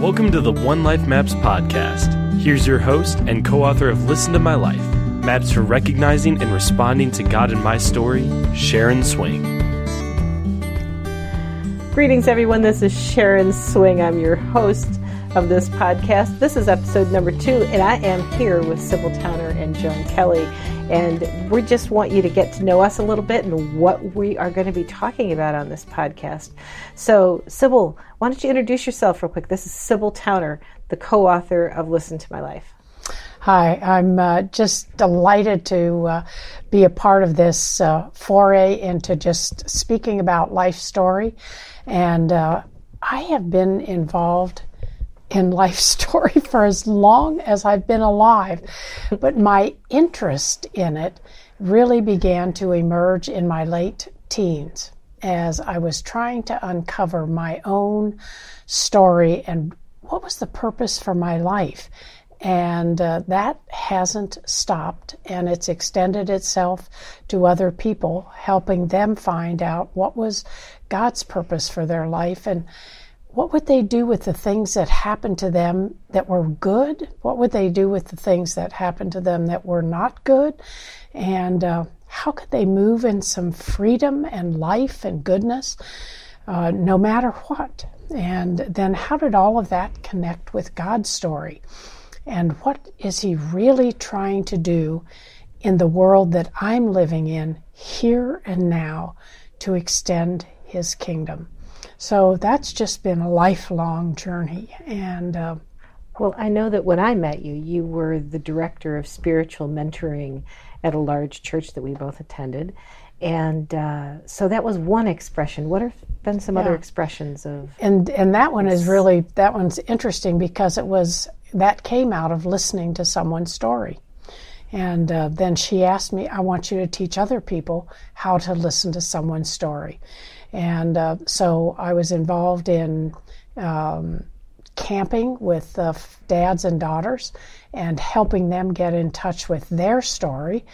Welcome to the One Life Maps podcast. Here's your host and co author of Listen to My Life Maps for Recognizing and Responding to God in My Story, Sharon Swing. Greetings, everyone. This is Sharon Swing. I'm your host of this podcast. This is episode number two, and I am here with Sibyl Towner and Joan Kelley. And we just want you to get to know us a little bit and what we are going to be talking about on this podcast. So, Sibyl, why don't you introduce yourself real quick? This is Sibyl Towner, the co author of Listen to My Life. Hi, I'm uh, just delighted to uh, be a part of this uh, foray into just speaking about life story. And uh, I have been involved in life story for as long as I've been alive. But my interest in it really began to emerge in my late teens as I was trying to uncover my own story and what was the purpose for my life. And uh, that hasn't stopped, and it's extended itself to other people, helping them find out what was God's purpose for their life. And what would they do with the things that happened to them that were good? What would they do with the things that happened to them that were not good? And uh, how could they move in some freedom and life and goodness uh, no matter what? And then how did all of that connect with God's story? And what is He really trying to do in the world that I'm living in here and now to extend His kingdom? So that's just been a lifelong journey. And uh, well, I know that when I met you, you were the director of spiritual mentoring at a large church that we both attended. And uh, so that was one expression. What have been some yeah. other expressions of? And and that one is really that one's interesting because it was that came out of listening to someone's story. And uh, then she asked me, I want you to teach other people how to listen to someone's story. And uh, so I was involved in um, camping with uh, dads and daughters and helping them get in touch with their story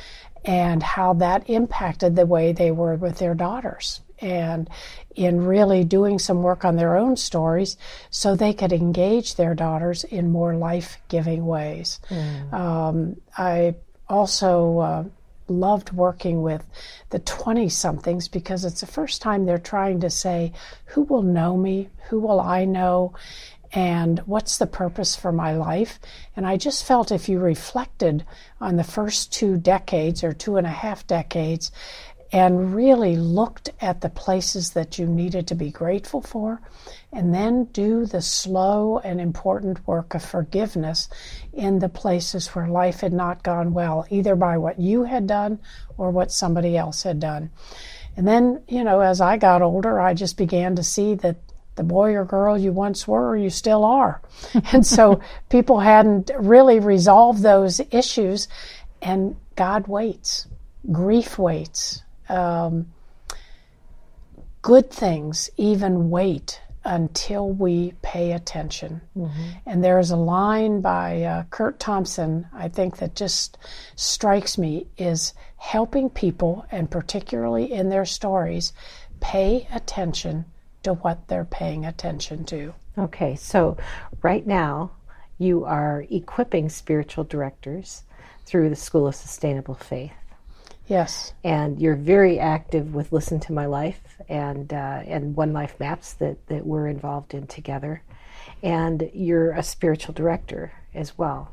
and how that impacted the way they were with their daughters. And in really doing some work on their own stories so they could engage their daughters in more life giving ways. Mm. Um, I also uh, loved working with the 20 somethings because it's the first time they're trying to say, Who will know me? Who will I know? And what's the purpose for my life? And I just felt if you reflected on the first two decades or two and a half decades and really looked at the places that you needed to be grateful for, and then do the slow and important work of forgiveness in the places where life had not gone well, either by what you had done or what somebody else had done. And then, you know, as I got older, I just began to see that the boy or girl you once were you still are. and so people hadn't really resolved those issues, and God waits, grief waits um, good things even wait until we pay attention. Mm-hmm. And there's a line by uh, Curt Thompson, I think, that just strikes me is helping people, and particularly in their stories, pay attention to what they're paying attention to. Okay, so right now you are equipping spiritual directors through the School of Sustainable Faith. Yes. And you're very active with Listen to My Life and uh, and One Life Maps that, that we're involved in together. And you're a spiritual director as well.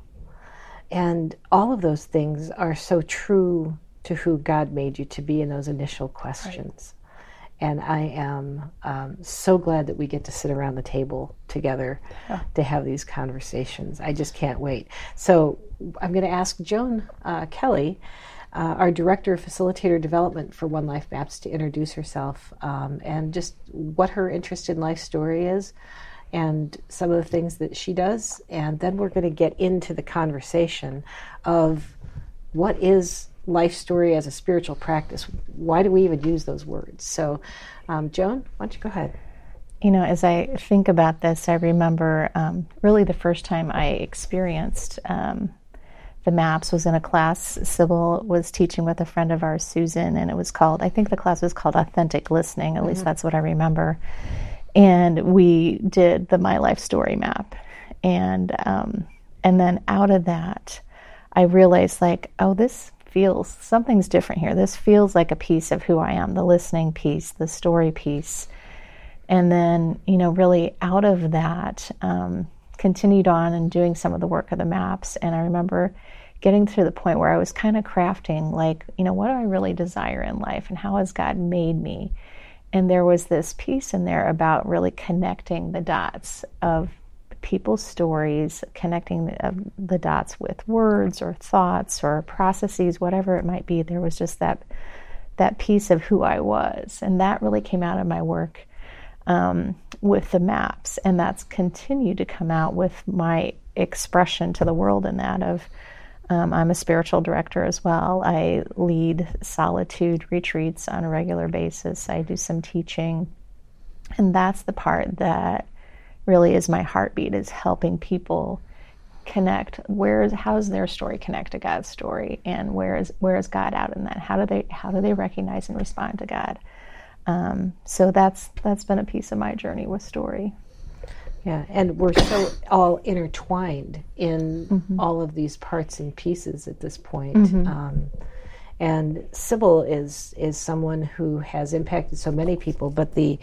And all of those things are so true to who God made you to be in those initial questions. Right. And I am um, so glad that we get to sit around the table together yeah. to have these conversations. I just can't wait. So I'm going to ask Joan uh, Kelley uh, our director of facilitator development for One Life Maps to introduce herself um, and just what her interest in life story is and some of the things that she does. And then we're going to get into the conversation of what is life story as a spiritual practice. Why do we even use those words? So, um, Joan, why don't you go ahead? You know, as I think about this, I remember um, really the first time I experienced um, the maps was in a class Sibyl was teaching with a friend of ours, Susan, and it was called, I think the class was called Authentic Listening, at mm-hmm. least that's what I remember. and we did the My Life Story map. And, um, and then out of that, I realized, like, oh, this feels something's different here. This feels like a piece of who I am the listening piece, the story piece. And then, you know, really out of that, um, continued on and doing some of the work of the maps. And I remember getting to the point where I was kind of crafting, like, you know, what do I really desire in life and how has God made me? And there was this piece in there about really connecting the dots of people's stories, connecting the, uh, the, dots with words or thoughts or processes, whatever it might be. There was just that that piece of who I was, and that really came out of my work um, with the maps, and that's continued to come out with my expression to the world in that of. Um, I'm a spiritual director as well. I lead solitude retreats on a regular basis. I do some teaching. And that's the part that really is my heartbeat is helping people connect where is how's their story connect to God's story and where is where is God out in that how do they how do they recognize and respond to God um, so that's that's been a piece of my journey with story yeah and we're so all intertwined in mm-hmm. all of these parts and pieces at this point mm-hmm. um, and Sibyl is is someone who has impacted so many people but the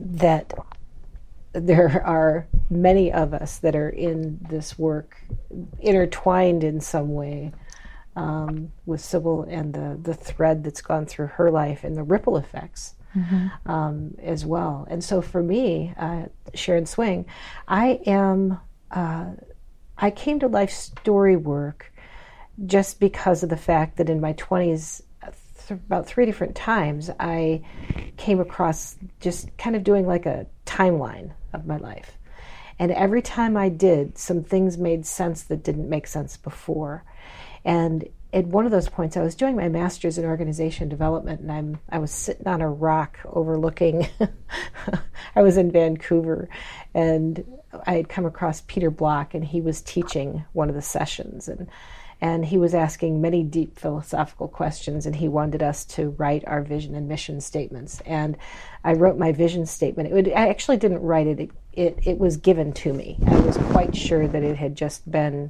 that there are many of us that are in this work intertwined in some way um, with Sibyl and the, the thread that's gone through her life and the ripple effects mm-hmm. um, as well. And so for me, uh, Sharon Swing, I am, uh, I came to life story work just because of the fact that in my 20s, th- about three different times, I came across just kind of doing like a timeline of my life. And every time I did, some things made sense that didn't make sense before. And at one of those points, I was doing my master's in organization development, and I'm I was sitting on a rock overlooking. I was in Vancouver, and I had come across Peter Block, and he was teaching one of the sessions, and and he was asking many deep philosophical questions and he wanted us to write our vision and mission statements and i wrote my vision statement it would, i actually didn't write it. it it, it was given to me i was quite sure that it had just been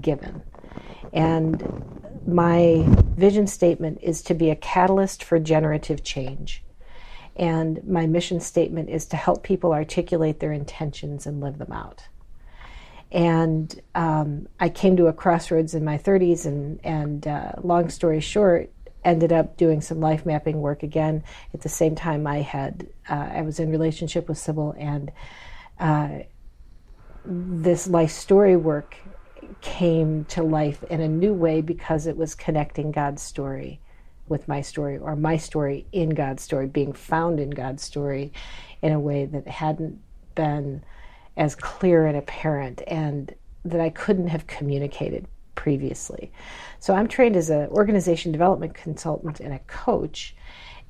given and my vision statement is to be a catalyst for generative change and my mission statement is to help people articulate their intentions and live them out and um, I came to a crossroads in my 30s, and, and uh, long story short, ended up doing some life mapping work again. At the same time, I had uh, I was in relationship with Sibyl, and uh, this life story work came to life in a new way because it was connecting God's story with my story, or my story in God's story, being found in God's story in a way that hadn't been as clear and apparent and that I couldn't have communicated previously. So I'm trained as an organization development consultant and a coach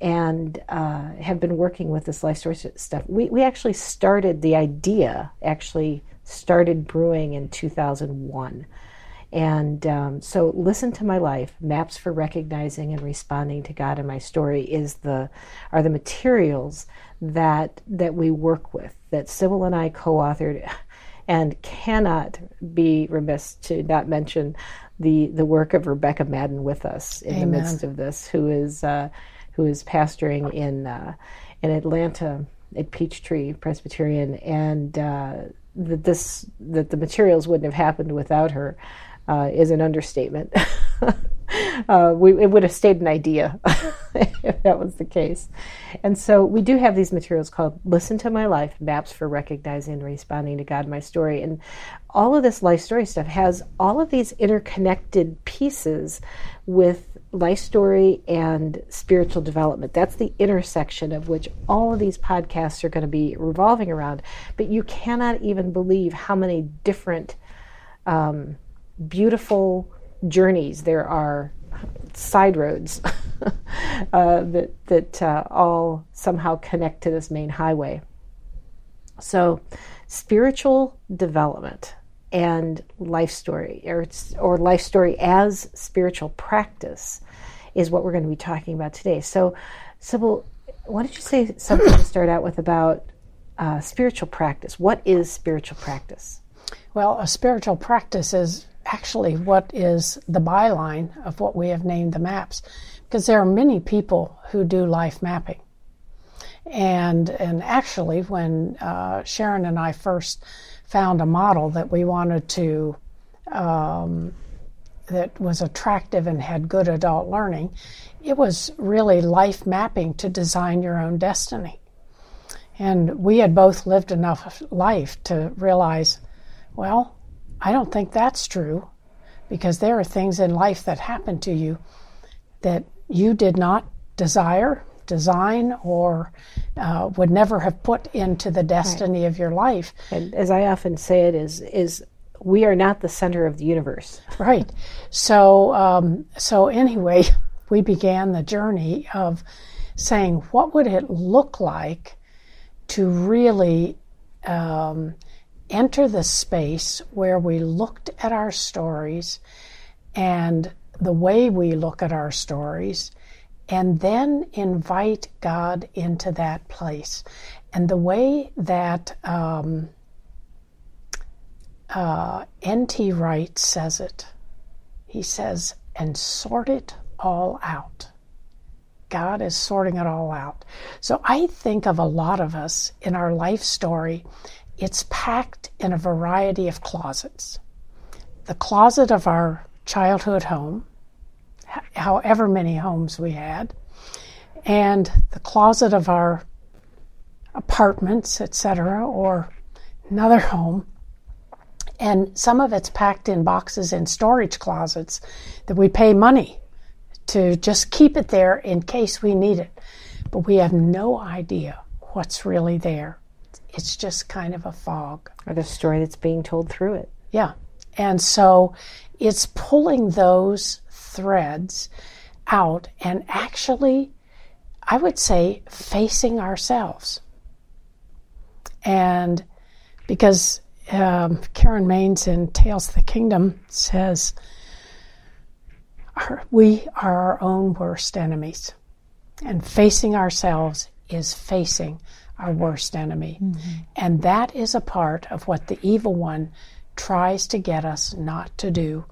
and uh, have been working with this life story stuff. We, we actually started, the idea actually started brewing in 2001. And um, so, listen to my life. Maps for recognizing and responding to God in my story is the are the materials that that we work with that Sibyl and I co-authored, and cannot be remiss to not mention the the work of Rebecca Madden with us in Amen. the midst of this, who is uh, who is pastoring in uh, in Atlanta at Peachtree Presbyterian, and uh, that this that the materials wouldn't have happened without her uh, is an understatement. uh, we, it would have stayed an idea if that was the case. And so we do have these materials called Listen to My Life Maps for Recognizing and Responding to God, My Story. And all of this life story stuff has all of these interconnected pieces with life story and spiritual development. That's the intersection of which all of these podcasts are going to be revolving around. But you cannot even believe how many different um, beautiful journeys there are side roads uh, that that uh, all somehow connect to this main highway. So, spiritual development and life story, or or life story as spiritual practice, is what we're going to be talking about today. So, Sibyl, why don't you say something to start out with about uh, spiritual practice? What is spiritual practice? Well, a spiritual practice is actually what is the byline of what we have named the maps, because there are many people who do life mapping. And and actually, when uh, Sharon and I first found a model that we wanted to um, that was attractive and had good adult learning, it was really life mapping to design your own destiny. And we had both lived enough life to realize, well, I don't think that's true because there are things in life that happen to you that you did not desire, design, or uh, would never have put into the destiny right. of your life. And as I often say, it is is we are not the center of the universe. right. So um, so anyway, we began the journey of saying, what would it look like to really um, enter the space where we looked at our stories and the way we look at our stories, and then invite God into that place. And the way that um, uh, N.T. Wright says it, he says, and sort it all out. God is sorting it all out. So I think of a lot of us in our life story, it's packed in a variety of closets. The closet of our childhood home, however many homes we had, and the closet of our apartments, etc., or another home. And some of it's packed in boxes in storage closets that we pay money to just keep it there in case we need it. But we have no idea what's really there. It's just kind of a fog. Or the story that's being told through it. Yeah. And so it's pulling those threads out and actually, I would say, facing ourselves. And because um, Karen Mains in Tales of the Kingdom says, we are our own worst enemies. And facing ourselves is facing our worst enemy. Mm-hmm. And that is a part of what the evil one tries to get us not to do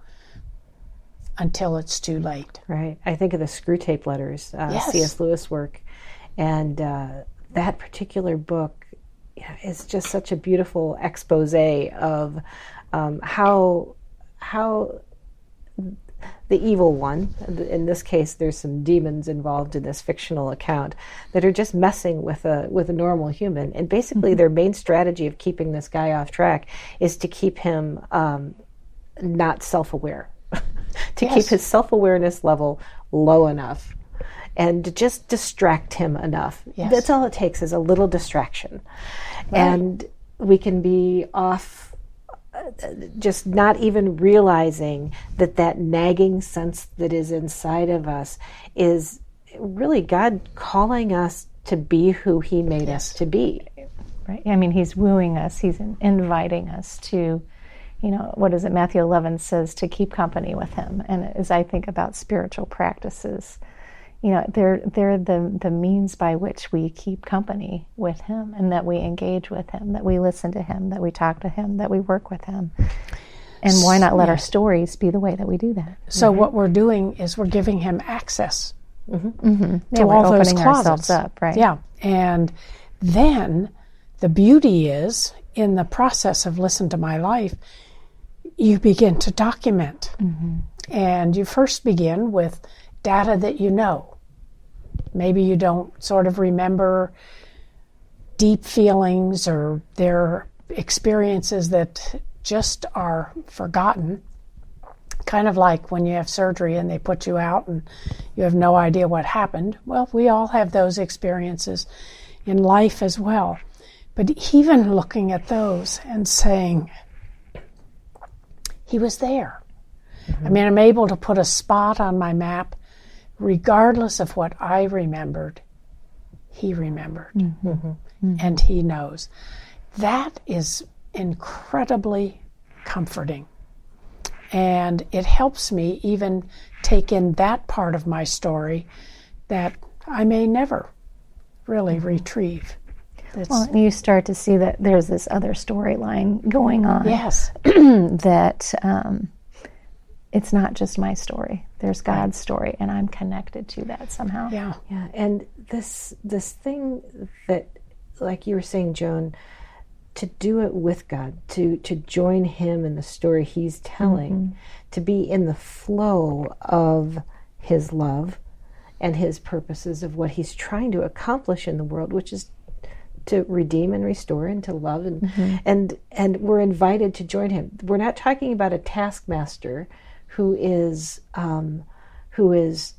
until it's too late. Right. I think of the Screwtape Letters, uh, yes. C.S. Lewis work, and uh, that particular book is just such a beautiful expose of um, how how the evil one. In this case, there's some demons involved in this fictional account that are just messing with a with a normal human. And basically, mm-hmm. their main strategy of keeping this guy off track is to keep him um, not self aware, to yes. keep his self awareness level low enough. And to just distract him enough. Yes. That's all it takes is a little distraction. Right. And we can be off uh, just not even realizing that that nagging sense that is inside of us is really God calling us to be who He made yes. us to be. Right. I mean, He's wooing us. He's inviting us to, you know, what is it? Matthew 11 says to keep company with Him. And as I think about spiritual practices, you know they're they're the the means by which we keep company with him and that we engage with him that we listen to him that we talk to him that we work with him and why not let our stories be the way that we do that so mm-hmm. what we're doing is we're giving him access mm-hmm. Mm-hmm. Yeah, to all those closets up right yeah and then the beauty is in the process of listen to my life you begin to document mm-hmm. and you first begin with data that you know. Maybe you don't sort of remember deep feelings or their experiences that just are forgotten. Kind of like when you have surgery and they put you out and you have no idea what happened. Well, we all have those experiences in life as well. But even looking at those and saying, he was there. Mm-hmm. I mean, I'm able to put a spot on my map regardless of what I remembered, he remembered. Mm-hmm. Mm-hmm. And he knows. That is incredibly comforting. And it helps me even take in that part of my story that I may never really retrieve. It's, Well, you start to see that there's this other storyline going on. yes, that um, it's not just my story. There's God's story, and I'm connected to that somehow. yeah, Yeah, and this this thing that, like you were saying, Joan, to do it with God, to to join Him in the story He's telling, to be in the flow of His love and His purposes of what He's trying to accomplish in the world, which is to redeem and restore and to love and and and we're invited to join Him. We're not talking about a taskmaster who is um, who is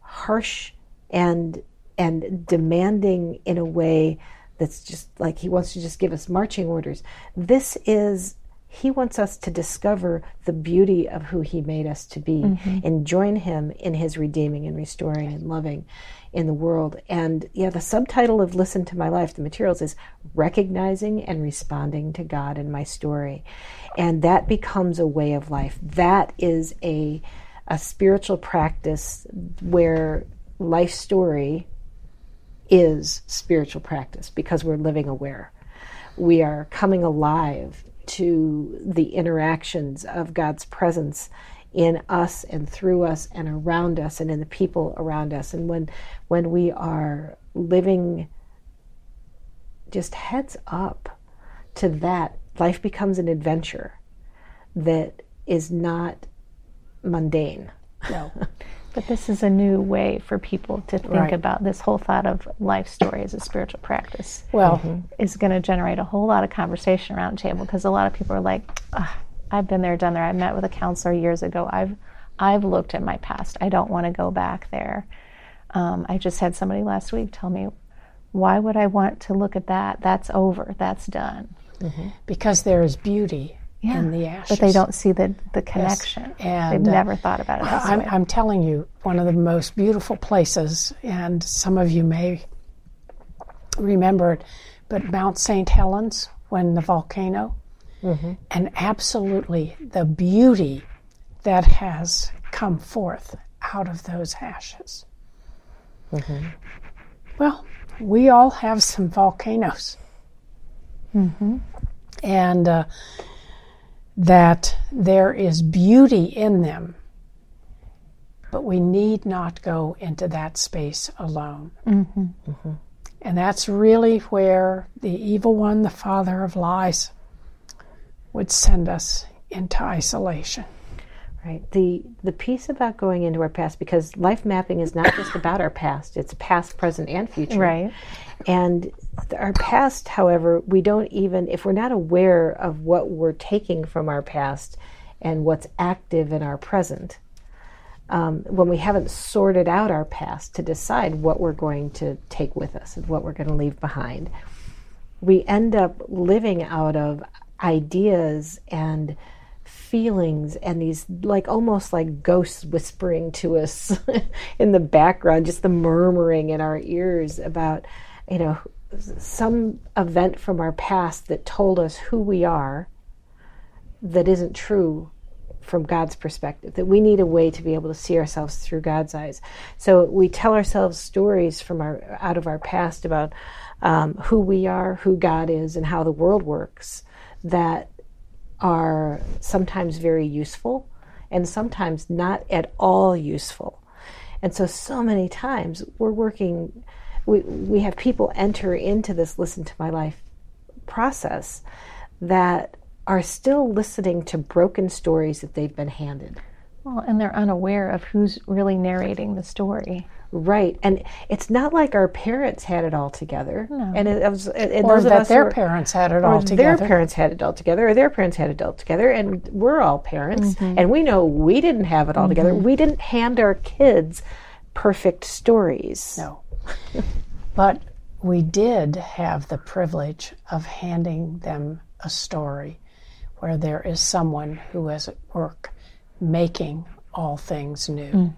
harsh and and demanding in a way that's just like he wants to just give us marching orders. This is he wants us to discover the beauty of who he made us to be and join him in his redeeming and restoring and loving in the world. And yeah, the subtitle of Listen to My Life, the materials is recognizing and responding to God in my story. And that becomes a way of life. That is a a spiritual practice where life story is spiritual practice because we're living aware. We are coming alive to the interactions of God's presence in us and through us and around us and in the people around us. And when when we are living just heads up to that, life becomes an adventure that is not mundane. no, But this is a new way for people to think Right. about this whole thought of life story as a spiritual practice. well, is going to generate a whole lot of conversation around the table because a lot of people are like, "Ugh, I've been there, done there. I met with a counselor years ago. I've I've looked at my past. I don't want to go back there. Um, I just had somebody last week tell me, why would I want to look at that? That's over. That's done. because there is beauty in the ashes. But they don't see the the connection. And, They've uh, never thought about it. I'm. I'm telling you, one of the most beautiful places, and some of you may remember it, but Mount St. Helens, when the volcano, Mm-hmm. and absolutely the beauty that has come forth out of those ashes. Mm-hmm. Well, we all have some volcanoes. Mm-hmm. And uh, that there is beauty in them, but we need not go into that space alone. And that's really where the evil one, the father of lies, would send us into isolation. Right. The the piece about going into our past because life mapping is not just about our past, it's past, present and future. Right. And our past, however, we don't even if we're not aware of what we're taking from our past and what's active in our present. Um, when we haven't sorted out our past to decide what we're going to take with us and what we're going to leave behind, we end up living out of ideas and feelings and these like almost like ghosts whispering to us in the background just the murmuring in our ears about you know some event from our past that told us who we are that isn't true from God's perspective, that we need a way to be able to see ourselves through God's eyes. So we tell ourselves stories from our out of our past about um, who we are, who God is, and how the world works that are sometimes very useful and sometimes not at all useful. And so, so many times we're working, we, we have people enter into this listen to my life process that are still listening to broken stories that they've been handed. Well, and they're unaware of who's really narrating the story. Right, and it's not like our parents had it all together, and it, it was, and Or those that their who are- parents had it all their together. parents had it all together, or their parents had it all together, and we're all parents, mm-hmm. and we know we didn't have it all together. Mm-hmm. We didn't hand our kids perfect stories. No. but we did have the privilege of handing them a story where there is someone who is at work making all things new.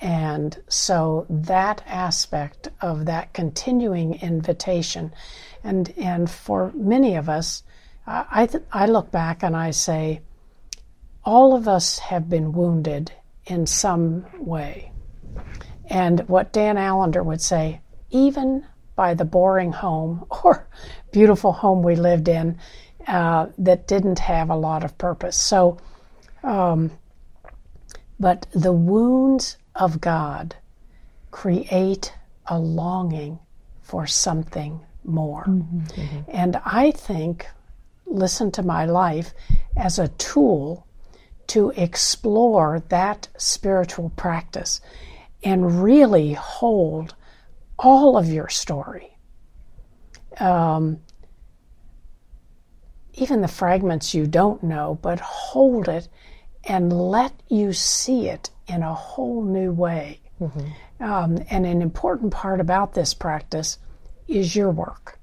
And so that aspect of that continuing invitation, and, and for many of us, I, I, th- I look back and I say, all of us have been wounded in some way. And what Dan Allender would say, even by the boring home or beautiful home we lived in uh, that didn't have a lot of purpose. So, um, but the wounds of God create a longing for something more. Mm-hmm. And I think, listen to my life as a tool to explore that spiritual practice and really hold all of your story. Um, even the fragments you don't know, but hold it and let you see it in a whole new way. Mm-hmm. Um, and an important part about this practice is your work.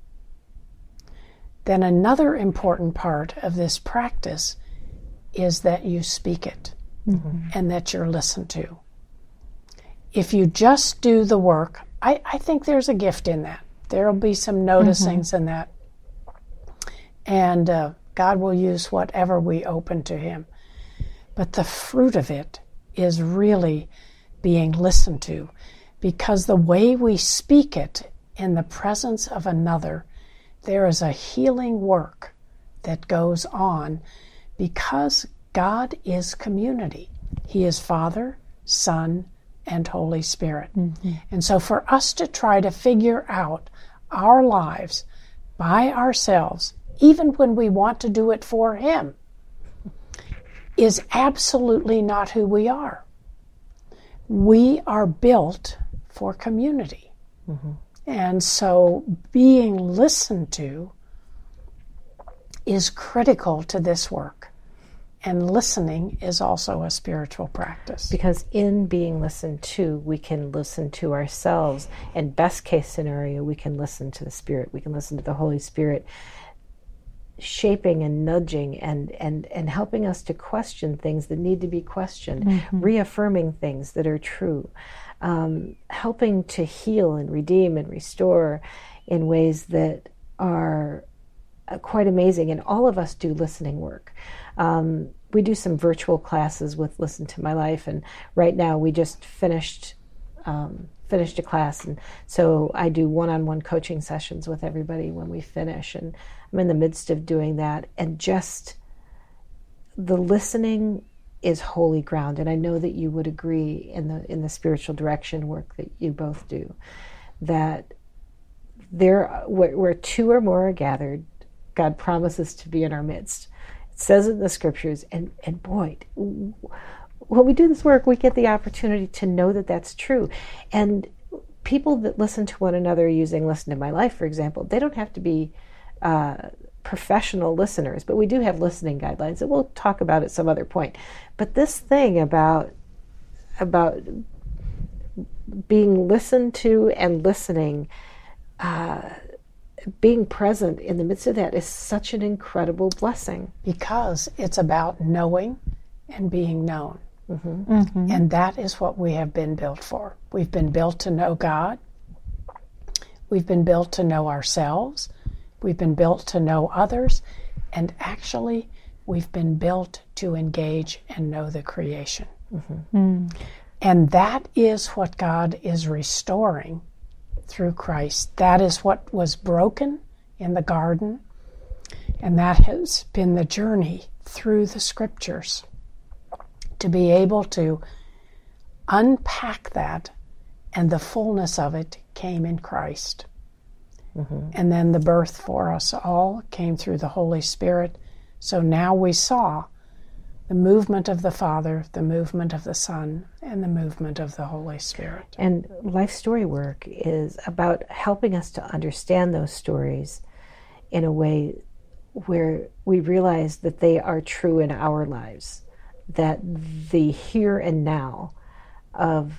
Then another important part of this practice is that you speak it mm-hmm. and that you're listened to. If you just do the work, I, I think there's a gift in that. There'll be some noticings mm-hmm. in that. And uh, God will use whatever we open to Him. But the fruit of it is really being listened to because the way we speak it in the presence of another, there is a healing work that goes on because God is community. He is Father, Son, and Holy Spirit. Mm-hmm. And so for us to try to figure out our lives by ourselves, even when we want to do it for Him, is absolutely not who we are. We are built for community. Mm-hmm. And so being listened to is critical to this work. And listening is also a spiritual practice. Because in being listened to, we can listen to ourselves. And best case scenario, we can listen to the Spirit. We can listen to the Holy Spirit shaping and nudging and, and, and helping us to question things that need to be questioned, mm-hmm. reaffirming things that are true, um, helping to heal and redeem and restore in ways that are uh, quite amazing. And all of us do listening work. Um, we do some virtual classes with Listen to My Life, and right now we just finished um, finished a class, and so I do one-on-one coaching sessions with everybody when we finish, and I'm in the midst of doing that, and just the listening is holy ground, and I know that you would agree in the in the spiritual direction work that you both do, that there where, where two or more are gathered, God promises to be in our midst. It says in the scriptures, and, and boy, when we do this work, we get the opportunity to know that that's true. And people that listen to one another using Listen to My Life, for example, they don't have to be uh, professional listeners, but we do have listening guidelines that we'll talk about at some other point. But this thing about about being listened to and listening uh, being present in the midst of that is such an incredible blessing. Because it's about knowing and being known. Mm-hmm. Mm-hmm. And that is what we have been built for. We've been built to know God. We've been built to know ourselves. We've been built to know others. And actually, we've been built to engage and know the creation. Mm-hmm. Mm. And that is what God is restoring through Christ. That is what was broken in the garden, and that has been the journey through the scriptures to be able to unpack that, and the fullness of it came in Christ. Mm-hmm. And then the birth for us all came through the Holy Spirit. So now we saw the movement of the Father, the movement of the Son, and the movement of the Holy Spirit. And life story work is about helping us to understand those stories in a way where we realize that they are true in our lives, that the here and now of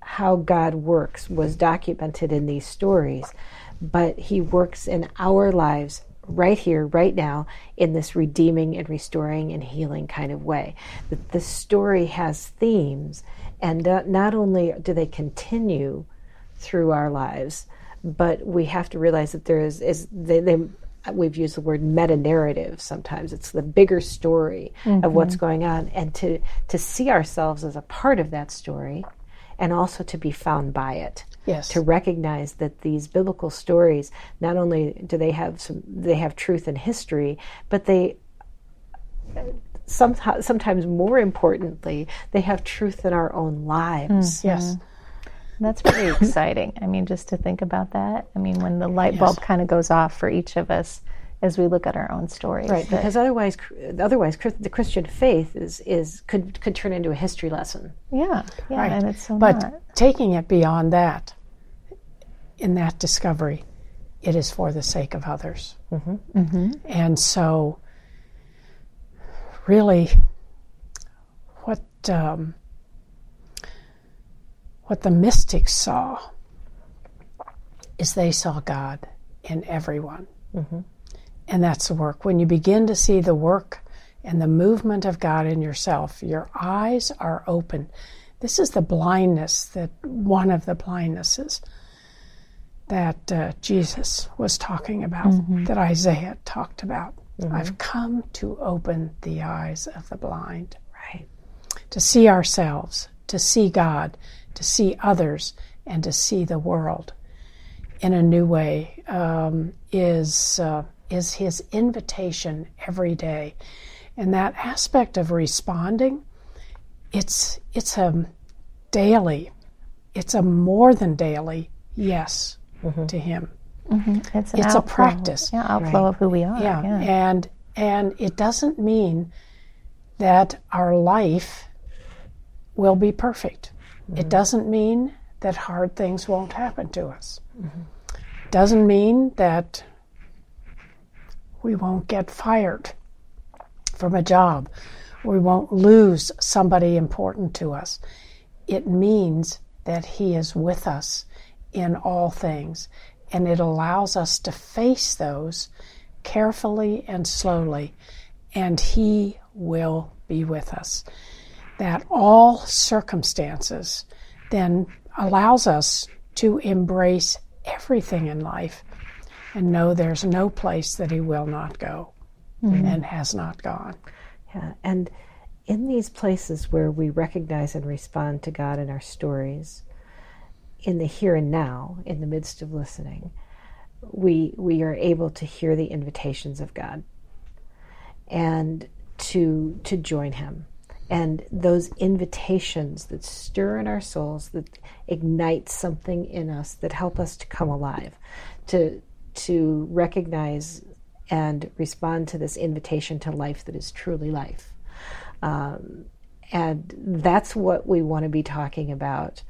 how God works was documented in these stories, but He works in our lives right here, right now, in this redeeming and restoring and healing kind of way. That the story has themes, and uh, not only do they continue through our lives, but we have to realize that there is, is they, they we've used the word meta narrative sometimes it's the bigger story mm-hmm. of what's going on and to to see ourselves as a part of that story and also to be found by it Yes. To recognize that these biblical stories not only do they have some they have truth and history, but they sometimes sometimes more importantly, they have truth in our own lives. Yes. That's pretty exciting. I mean, just to think about that. I mean, when the light bulb kind of goes off for each of us as we look at our own stories. Right, that- because otherwise, otherwise, the Christian faith is is could could turn into a history lesson. yeah, yeah, Right. and it's so but not. taking it beyond that, in that discovery, it is for the sake of others. Mm-hmm. And so, really, what um, what the mystics saw is they saw God in everyone, mm-hmm. and that's the work. When you begin to see the work and the movement of God in yourself, your eyes are open. This is the blindness that one of the blindnesses that uh, Jesus was talking about, mm-hmm. that Isaiah talked about. Mm-hmm. I've come to open the eyes of the blind, Right. to see ourselves, to see God, to see others, and to see the world in a new way um, is uh, is His invitation every day, and that aspect of responding, it's it's a daily, it's a more than daily yes to Him. It's, an it's a practice. Yeah, outflow of who we are. Yeah, Yeah. and and it doesn't mean that our life will be perfect. It mm-hmm. doesn't mean that hard things won't happen to us. Mm-hmm. Doesn't mean that we won't get fired from a job. We won't lose somebody important to us. It means that He is with us in all things, and it allows us to face those carefully and slowly, and He will be with us. That all circumstances then allows us to embrace everything in life and know there's no place that He will not go mm-hmm. and has not gone. Yeah, and in these places where we recognize and respond to God in our stories, in the here and now, in the midst of listening, we we are able to hear the invitations of God and to to join Him. And those invitations that stir in our souls, that ignite something in us, that help us to come alive, to to recognize and respond to this invitation to life that is truly life. Um, and that's what we want to be talking about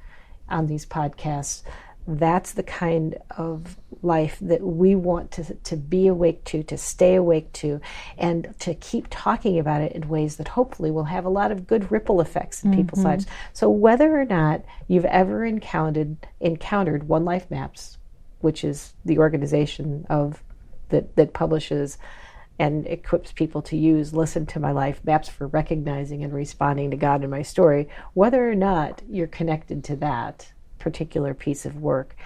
on these podcasts. That's the kind of life that we want to, to be awake to, to stay awake to, and to keep talking about it in ways that hopefully will have a lot of good ripple effects in people's mm-hmm. lives. So whether or not you've ever encountered encountered One Life Maps, which is the organization of that that publishes and equips people to use listen to my life maps for recognizing and responding to God in my story whether or not you're connected to that particular piece of work.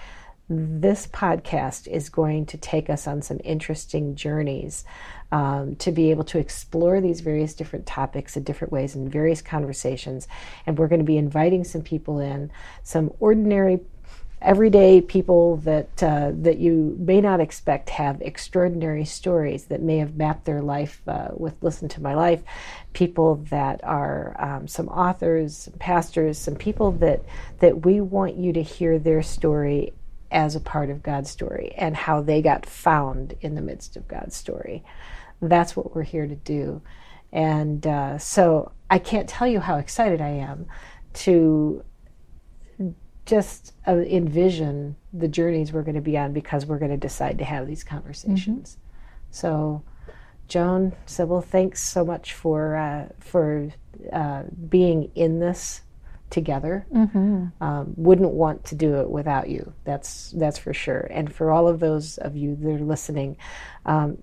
This podcast is going to take us on some interesting journeys um, to be able to explore these various different topics in different ways in various conversations. And we're going to be inviting some people in some ordinary everyday people that uh, that you may not expect have extraordinary stories that may have mapped their life uh, with listen to my life. People that are um, some authors some pastors some people that that we want you to hear their story as a part of God's story and how they got found in the midst of God's story. That's what we're here to do. And uh, so I can't tell you how excited I am to just uh, envision the journeys we're going to be on because we're going to decide to have these conversations. So, Joan, Sibyl, thanks so much for uh, for uh, being in this together. Um, wouldn't want to do it without you. That's that's for sure. And for all of those of you that are listening, um,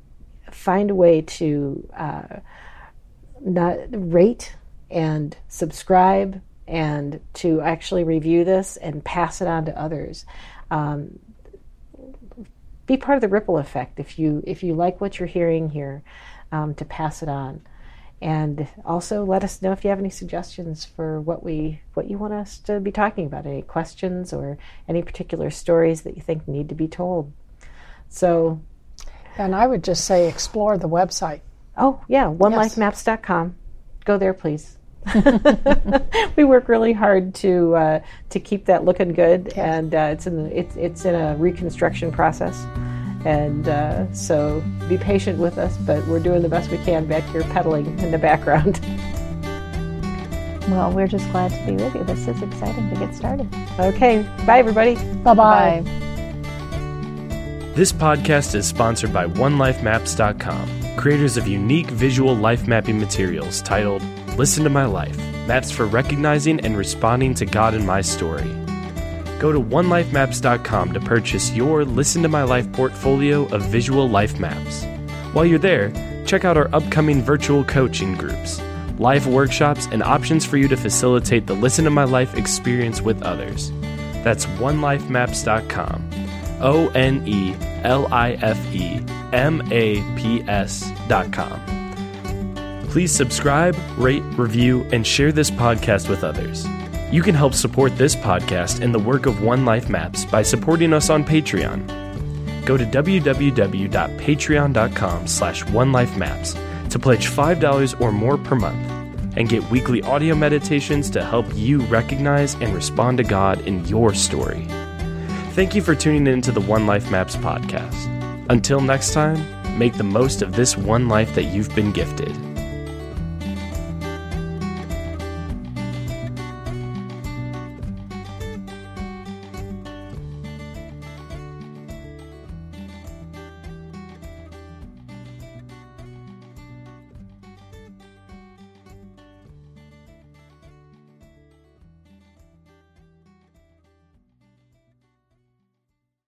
find a way to uh, not rate and subscribe and to actually review this and pass it on to others. Um, be part of the ripple effect if you if you like what you're hearing here, um, to pass it on, and also let us know if you have any suggestions for what we what you want us to be talking about. Any questions or any particular stories that you think need to be told. So And I would just say explore the website. oh yeah onelifemaps.com go there please we work really hard to uh, to keep that looking good and uh, it's in the, it's it's in a reconstruction process and uh, so be patient with us but we're doing the best we can back here pedaling in the background Well, we're just glad to be with you. This is exciting to get started. Okay. Bye, everybody. Bye bye. This podcast is sponsored by OneLifeMaps.com, creators of unique visual life mapping materials titled Listen to My Life Maps for Recognizing and Responding to God in My Story. Go to OneLifeMaps.com to purchase your Listen to My Life portfolio of visual life maps. While you're there, check out our upcoming virtual coaching groups, live workshops, and options for you to facilitate the Listen to My Life experience with others. That's OneLifeMaps.com. O N E L I F E M A P S dot com. Please subscribe, rate, review, and share this podcast with others. You can help support this podcast and the work of One Life Maps by supporting us on Patreon. Go to www.patreon.com slash onelifemaps to pledge $5 or more per month and get weekly audio meditations to help you recognize and respond to God in your story. Thank you for tuning in to the One Life Maps podcast. Until next time, make the most of this one life that you've been gifted.